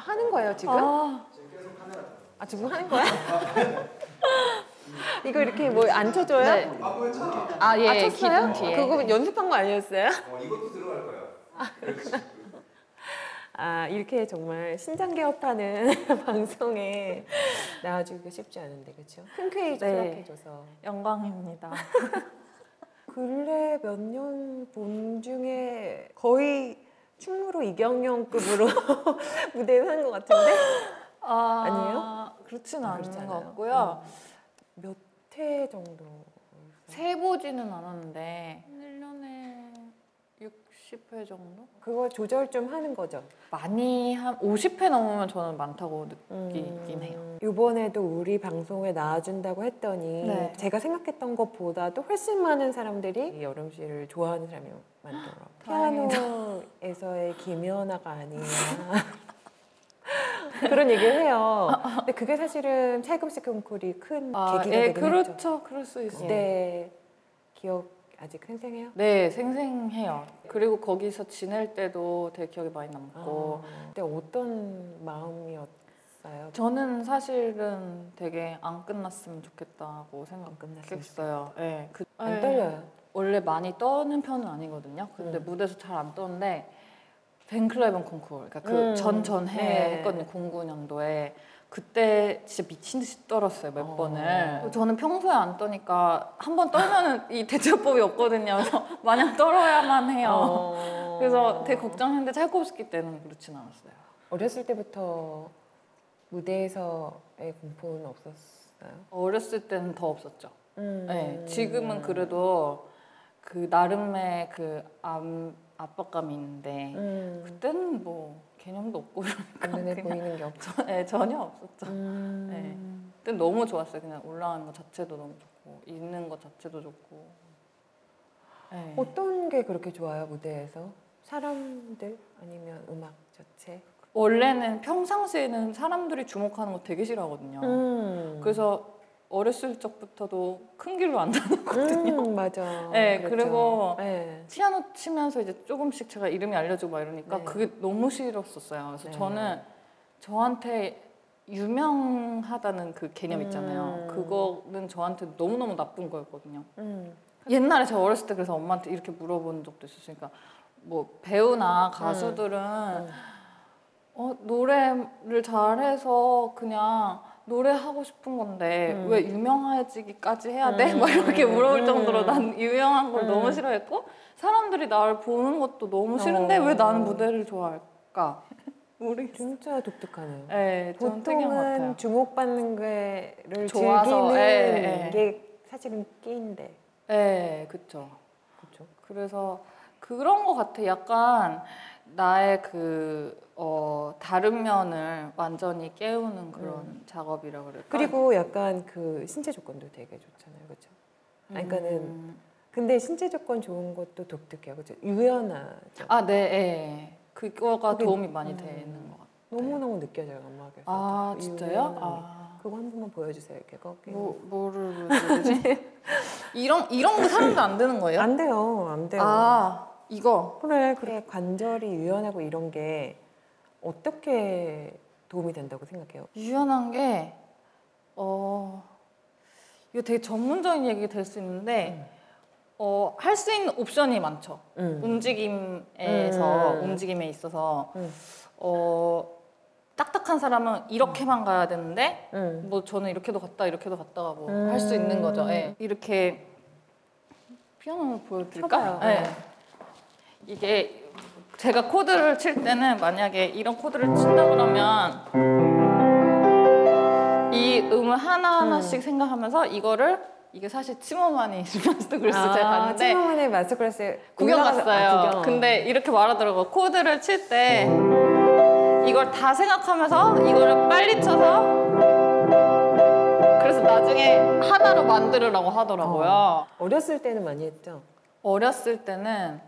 하는 거예요 지금? 아, 아 지금 하는 거야? 이거 이렇게 뭐 안 쳐줘요? 네. 아. 아, 예, 아 쳤어요? 기둥 뒤에. 그거 연습한 거 아니었어요? 어, 이것도 들어갈 거야. 그렇지. 아 이렇게 정말 신장 개업하는 방송에 나와주기가 쉽지 않은데 그렇죠? 흔쾌히 네. 수락해줘서 영광입니다. 근래 몇 년 본 중에 거의 충무로 이경영급으로 무대에 한 것 같은데 아, 아니에요? 그렇진 아, 않은 그렇지 것? 같고요. 몇회 정도? 세보지는 않았는데 1년에 60회 정도? 그거 조절 좀 하는 거죠? 많이 한 50회 넘으면 저는 많다고 느끼긴 해요. 이번에도 우리 방송에 나와준다고 했더니 네. 제가 생각했던 것보다도 훨씬 많은 사람들이 이 여름 씨를 좋아하는 사람이 많더라고요. 피아노에서의 김연아가 아니냐. 그런 얘기를 해요. 근데 그게 사실은 찰금씨 콩쿨이 큰 아, 계기가 예, 되긴 했죠. 그렇죠. 그럴 수 있어요. 그때 기억 아직 생생해요? 네, 생생해요. 그리고 거기서 지낼 때도 되게 기억이 많이 남고. 아, 그때 어떤 마음이었어요? 저는 사실은 되게 안 끝났으면 좋겠다고. 생각했어요. 네, 그, 안 네. 떨려요? 원래 많이 떠는 편은 아니거든요. 근데 음. 무대에서 잘 안 떠는데 벤클라이번 콩쿠르, 그러니까 그 음. 전 전해 네. 했거든요. 09년도에 그때 진짜 미친 듯이 떨었어요 몇 어. 번을. 저는 평소에 안 떠니까 한 번 떨면은 이 대처법이 없거든요. 그래서 마냥 떨어야만 해요. 어. 그래서 되게 걱정했는데 찰코프스키 때는 그렇진 않았어요. 어렸을 때부터 무대에서의 공포는 없었어요? 어렸을 때는 더 없었죠. 음. 네, 지금은 그래도 그 나름의 그 암, 압박감이 있는데 음. 그때는 뭐 개념도 없고 그러니까 눈에 보이는 게 없죠. 네, 전혀 없었죠. 음. 그때 너무 좋았어요. 그냥 올라가는 것 자체도 너무 좋고 있는 것 자체도 좋고. 네. 어떤 게 그렇게 좋아요 무대에서? 사람들 아니면 음악 자체? 원래는 평상시에는 사람들이 주목하는 거 되게 싫어하거든요. 음. 그래서 어렸을 적부터도 큰 길로 안 다녔거든요. 음, 맞아. 네, 그랬죠. 그리고 네. 피아노 치면서 이제 조금씩 제가 이름이 알려지고 막 이러니까 네. 그게 너무 싫었었어요. 그래서 네. 저는 저한테 유명하다는 그 개념 있잖아요. 음. 그거는 저한테 너무너무 나쁜 거였거든요. 음. 옛날에 제가 어렸을 때 그래서 엄마한테 이렇게 물어본 적도 있었으니까 뭐 배우나 가수들은 음. 어, 노래를 잘해서 그냥 노래하고 싶은 건데 음. 왜 유명해지기까지 해야 돼? 음. 막 이렇게 물어볼 음. 정도로 난 유명한 걸 음. 너무 싫어했고 사람들이 나를 보는 것도 너무 싫은데 어. 왜 나는 무대를 좋아할까? 모르겠어요. 진짜 독특하네요. 네, 보통은. 주목받는 거를 좋아서, 즐기는 예, 예. 게 사실은 끼인데. 네, 그렇죠. 그렇죠. 그래서 그런 것 같아. 약간 나의 그 어, 다른 면을 완전히 깨우는 그런 음. 작업이라 그럴까. 그리고 약간 그 신체 조건도 되게 좋잖아요. 그렇죠? 그러니까는 음. 근데 신체 조건 좋은 것도 독특해요. 그렇죠? 유연하죠. 아, 네, 예. 그거가 그게- 도움이 많이 음. 되는 것 같아요. 너무 너무 느껴져요, 음악에서. 아, 진짜요? 아, 그거 한 번만 보여주세요. 이렇게 꺾이는 뭐 뭐를 보여주지? 이런 이런 거 사람도 안 되는 거예요? 안 돼요, 안 돼요. 아, 이거. 그래, 그래. 관절이 유연하고 이런 게 어떻게 도움이 된다고 생각해요? 유연한 게 어. 이거 되게 전문적인 얘기 될수 있는데 어, 할 수 있는 옵션이 많죠. 음. 움직임에서 음. 움직임에 있어서 음. 어 딱딱한 사람은 이렇게만 가야 되는데 음. 뭐 저는 이렇게도 갔다 이렇게도 갔다가 뭐 음. 할수 있는 거죠. 예. 이렇게 피아노 보여드릴까? 쳐봐요. 예. 이게 제가 코드를 칠 때는 만약에 이런 코드를 친다 그러면 이 음을 하나 하나씩 생각하면서 이거를 이게 사실 치모만이 마스터 그래서 제가 갔는데 치마만의 마스터 클래스 구경 갔어요. 아, 구경. 근데 이렇게 말하더라고요. 코드를 칠 때 이걸 다 생각하면서 이거를 빨리 쳐서 그래서 나중에 하나로 만들으라고 하더라고요. 어렸을 때는 많이 했죠. 어렸을 때는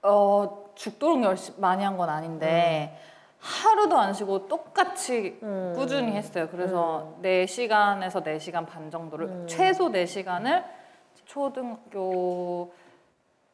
어, 죽도록 열심히 많이 한 건 아닌데 하루도 안 쉬고 똑같이 음. 꾸준히 했어요. 그래서 네 4시간에서 4시간 반 정도를 음. 최소 4시간을 초등학교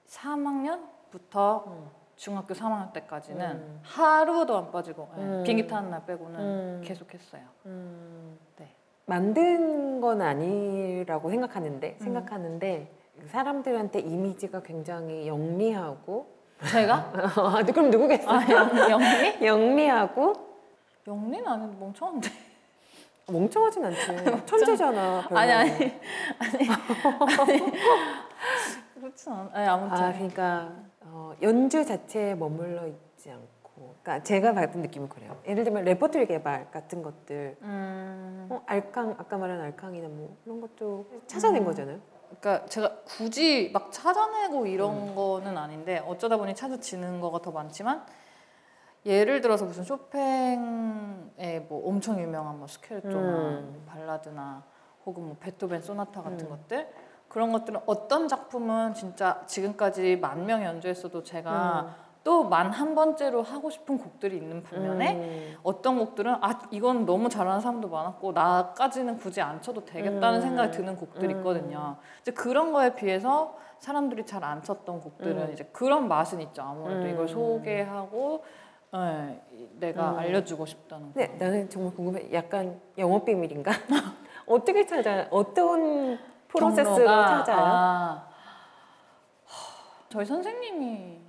3학년부터 음. 중학교 3학년 때까지는 음. 하루도 안 빠지고 예, 음. 비행기 타는 날 빼고는 음. 계속했어요. 음. 네. 만든 건 아니라고 생각하는데 음. 생각하는데 사람들한테 이미지가 굉장히 영리하고 제가 그럼 누구겠어? 아 영, 영리? 영리하고 영리는 아닌데 멍청한데. 멍청하진 않지. 천재잖아. 별로. 아니 아니 아니 아니 그렇진 않. 아니 아무튼 아 그러니까 어, 연주 자체에 머물러 있지 않고, 그러니까 제가 받은 느낌은 그래요. 예를 들면 레퍼토리 개발 같은 것들, 음, 어, 알캉 아까 말한 알캉이나 뭐 그런 것도 찾아낸 음. 거잖아요. 그러니까 제가 굳이 막 찾아내고 이런 거는 아닌데 어쩌다 보니 찾아지는 거가 더 많지만 예를 들어서 무슨 쇼팽의 뭐 엄청 유명한 뭐 스케르토나 음. 발라드나 혹은 뭐 베토벤 소나타 같은 음. 것들 그런 것들은 어떤 작품은 진짜 지금까지 만 명 연주했어도 제가 또 만 한 번째로 하고 싶은 곡들이 있는 반면에 음. 어떤 곡들은 아 이건 너무 잘하는 사람도 많았고 나까지는 굳이 안 쳐도 되겠다는 음. 생각이 드는 곡들이 음. 있거든요. 이제 그런 거에 비해서 사람들이 잘 안 쳤던 곡들은 음. 이제 그런 맛은 있죠. 아무래도 음. 이걸 소개하고 예, 이- 내가 음. 알려주고 싶다는 거. 네, 나는 정말 궁금해. 약간 영업 비밀인가? 어떻게 찾아? 어떤 프로세스로 찾아요? 아, 하, 저희 선생님이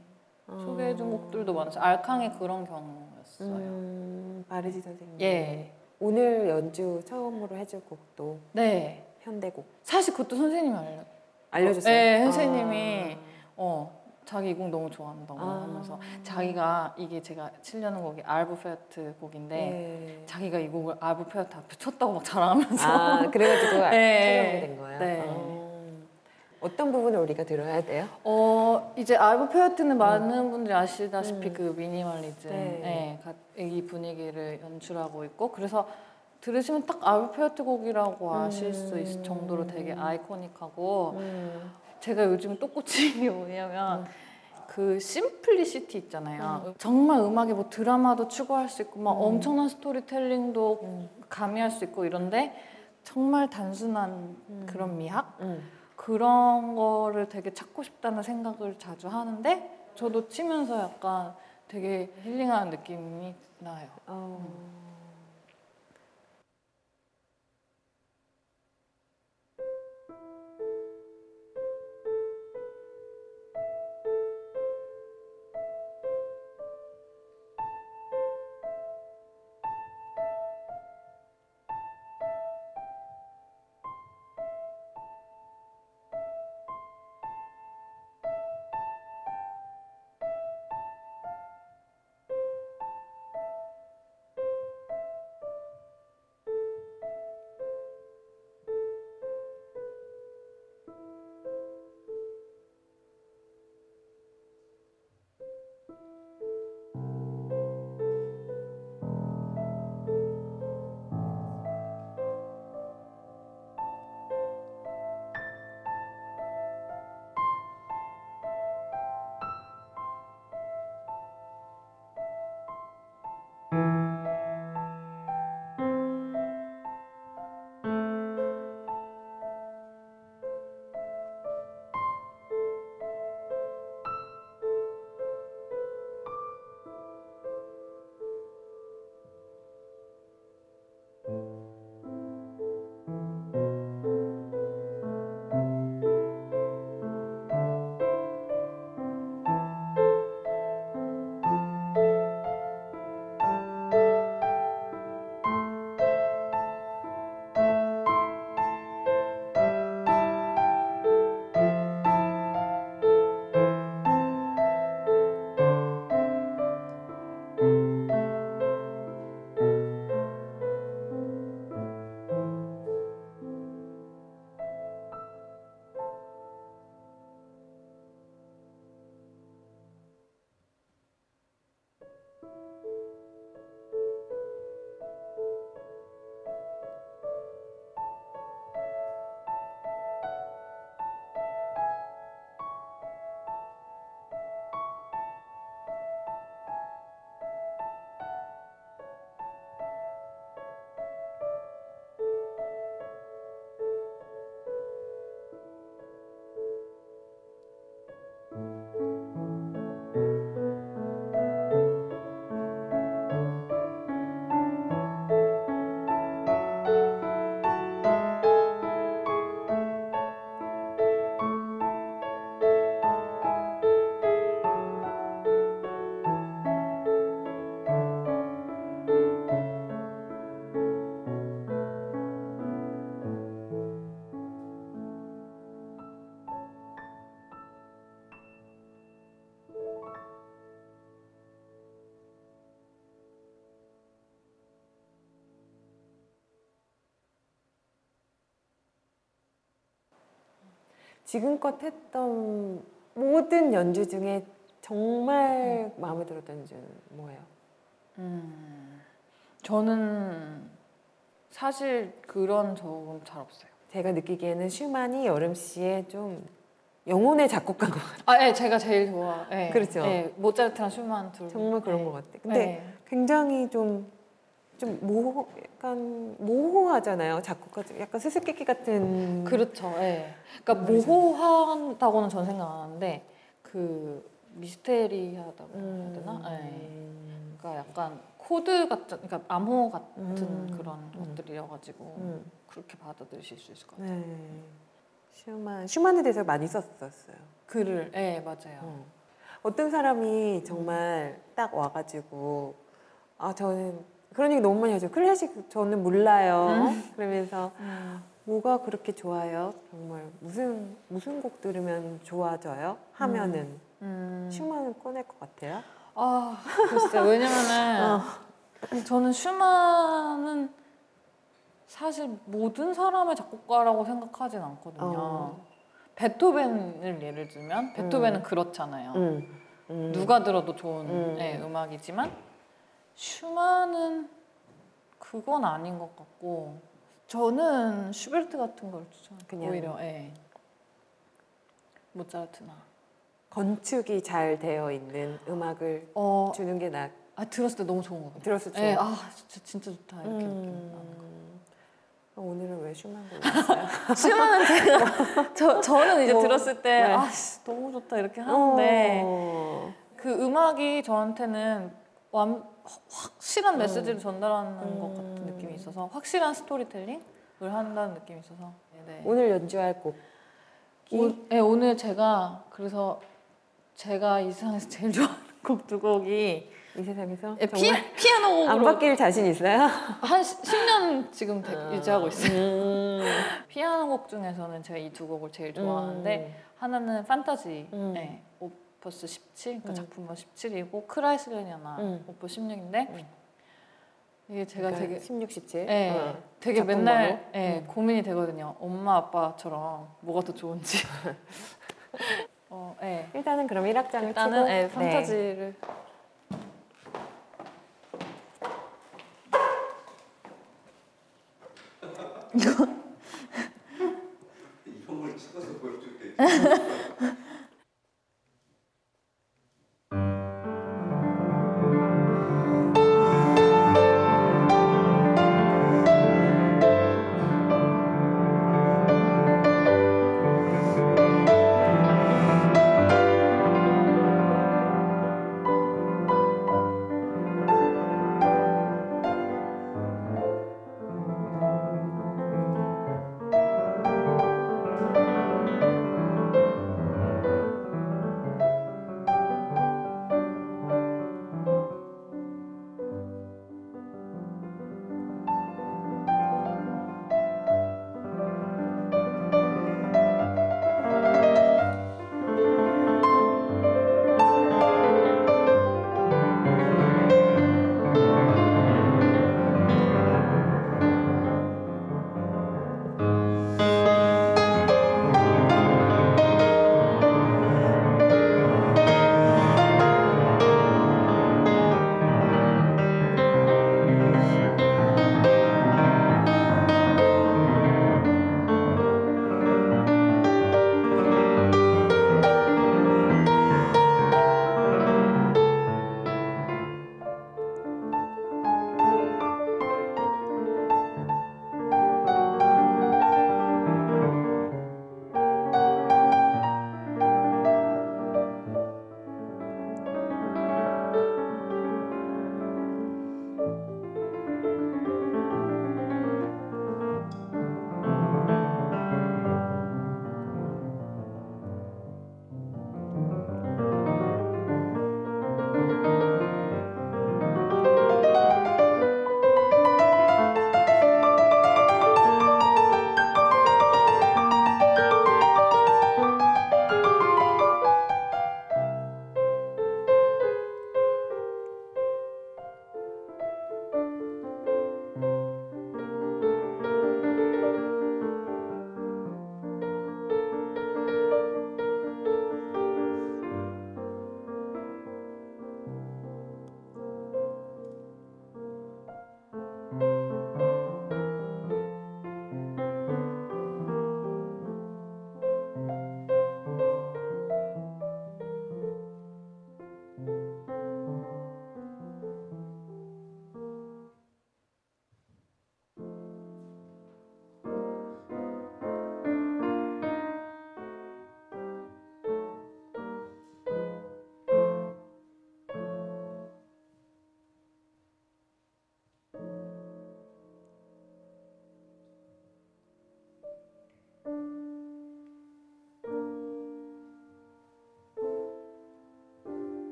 소개해준 곡들도 많았어요. 알캉이 그런 경우였어요. 음, 바르지 선생님. 예, 오늘 연주 처음으로 해줄 곡도 네. 현대곡 사실 그것도 선생님이 알려. 알려주세요. 네, 선생님이 어 자기 이 곡 너무 좋아한다고 아. 하면서 자기가 이게 제가 치려는 곡이 아르보 패르트 곡인데 네. 자기가 이 곡을 아르보 패르트 앞에 쳤다고 막 자랑하면서 아, 그래가지고 네. 촬영이 된 거예요. 네. 어. 어떤 부분을 우리가 들어야 돼요? 어 이제 아르보 패르트는 많은 분들이 아시다시피 음. 그 미니멀리즘 네. 네, 가- 이 분위기를 연출하고 있고 그래서 들으시면 딱 아르보 패르트 곡이라고 아실 수 있을 정도로 되게 iconic하고 음. 제가 요즘 또 꽂힌 게 뭐냐면 그 simplicity 있잖아요. 정말 음악에 뭐 드라마도 추구할 수 있고 막 음. 엄청난 스토리텔링도 음. 가미할 수 있고 이런데 정말 단순한 음. 그런 미학 음. 그런 거를 되게 찾고 싶다는 생각을 자주 하는데 저도 치면서 약간 되게 힐링하는 느낌이 나요. 어. 지금껏 했던 모든 연주 중에 정말 마음에 들었던 연주는 뭐예요? 음, 저는 사실 그런 적은 잘 없어요. 제가 느끼기에는 슈만이 여름 씨의 좀 영혼의 작곡가인 것 같아요. 아, 예, 제가 제일 좋아. 예, 그렇죠. 예, 모차르트랑 슈만 둘. 정말 그런 예. 것 같아요. 근데 예. 굉장히 좀, 좀 모호, 약간 모호하잖아요. 작곡가 중 약간 수수께끼 같은. 그렇죠. 예. 그러니까. 모호하다고는 전 생각 안 하는데 그 미스테리하다고 해야 되나? 예. 음. 그러니까 약간 코드 같은, 그러니까 암호 같은 음. 그런 음. 것들이어가지고 음. 그렇게 받아들이실 수 있을 것 같아요. 네. 슈만, 슈만에 대해서 많이 썼었어요. 글을, 예, 맞아요. 어. 어떤 사람이 정말 딱 와가지고 아 저는 그런 얘기 너무 많이 하죠. 클래식 저는 몰라요. 그러면서 음. 뭐가 그렇게 좋아요? 정말 무슨 무슨 곡 들으면 좋아져요? 하면은 음. 슈만을 꺼낼 것 같아요. 아, 글쎄 왜냐면은 어. 저는 슈만은 사실 모든 사람의 작곡가라고 생각하진 않거든요. 어. 베토벤을 예를 들면 베토벤은 음. 그렇잖아요. 음. 음. 누가 들어도 좋은 음. 예, 음악이지만 슈만은 그건 아닌 것 같고 저는 슈베르트 같은 걸 추천해요. 오히려 예. 모차르트나. 건축이 잘 되어 있는 음악을 어, 주는 게 나. 아 들었을 때 너무 좋은 것 같아요. 들었을 때. 예, 아 진짜 진짜 좋다 이렇게 느낌 나는 거. 음. 오늘은 왜 슈만 골랐어요? 슈만은 제가 저 저는 이제 뭐, 들었을 때 네. 아, 씨, 너무 좋다 이렇게 하는데 어. 그 음악이 저한테는 완 확실한 음. 메시지를 전달하는 것 음. 같은 느낌이 있어서 확실한 스토리텔링을 한다는 느낌이 있어서 네. 오늘 연주할 곡. 오, 네, 오늘 제가 그래서 제가 이 세상에서 제일 좋아하는 곡 두 곡이 이 세상에서 예, 피, 피아노 안 곡으로 바뀔 자신 있어요? 한 10년 지금 되- 유지하고 있어요. 음. 피아노 곡 중에서는 제가 이 두 곡을 제일 좋아하는데 하나는 판타지 음. 네, 오퍼스 17, 그러니까 음. 작품번 17이고 크라이슬레니아나 음. 오퍼스 16인데 음. 이게 제가 되게 16, 17. 네, 어. 되게 맨날? 예, 음. 고민이 되거든요. 엄마 아빠처럼 뭐가 더 좋은지. 어, 예. 일단은 그럼 1악장을 일단은 치고 예, 네. 판타지를 이런 걸 찍어서 보여줄게.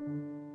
음.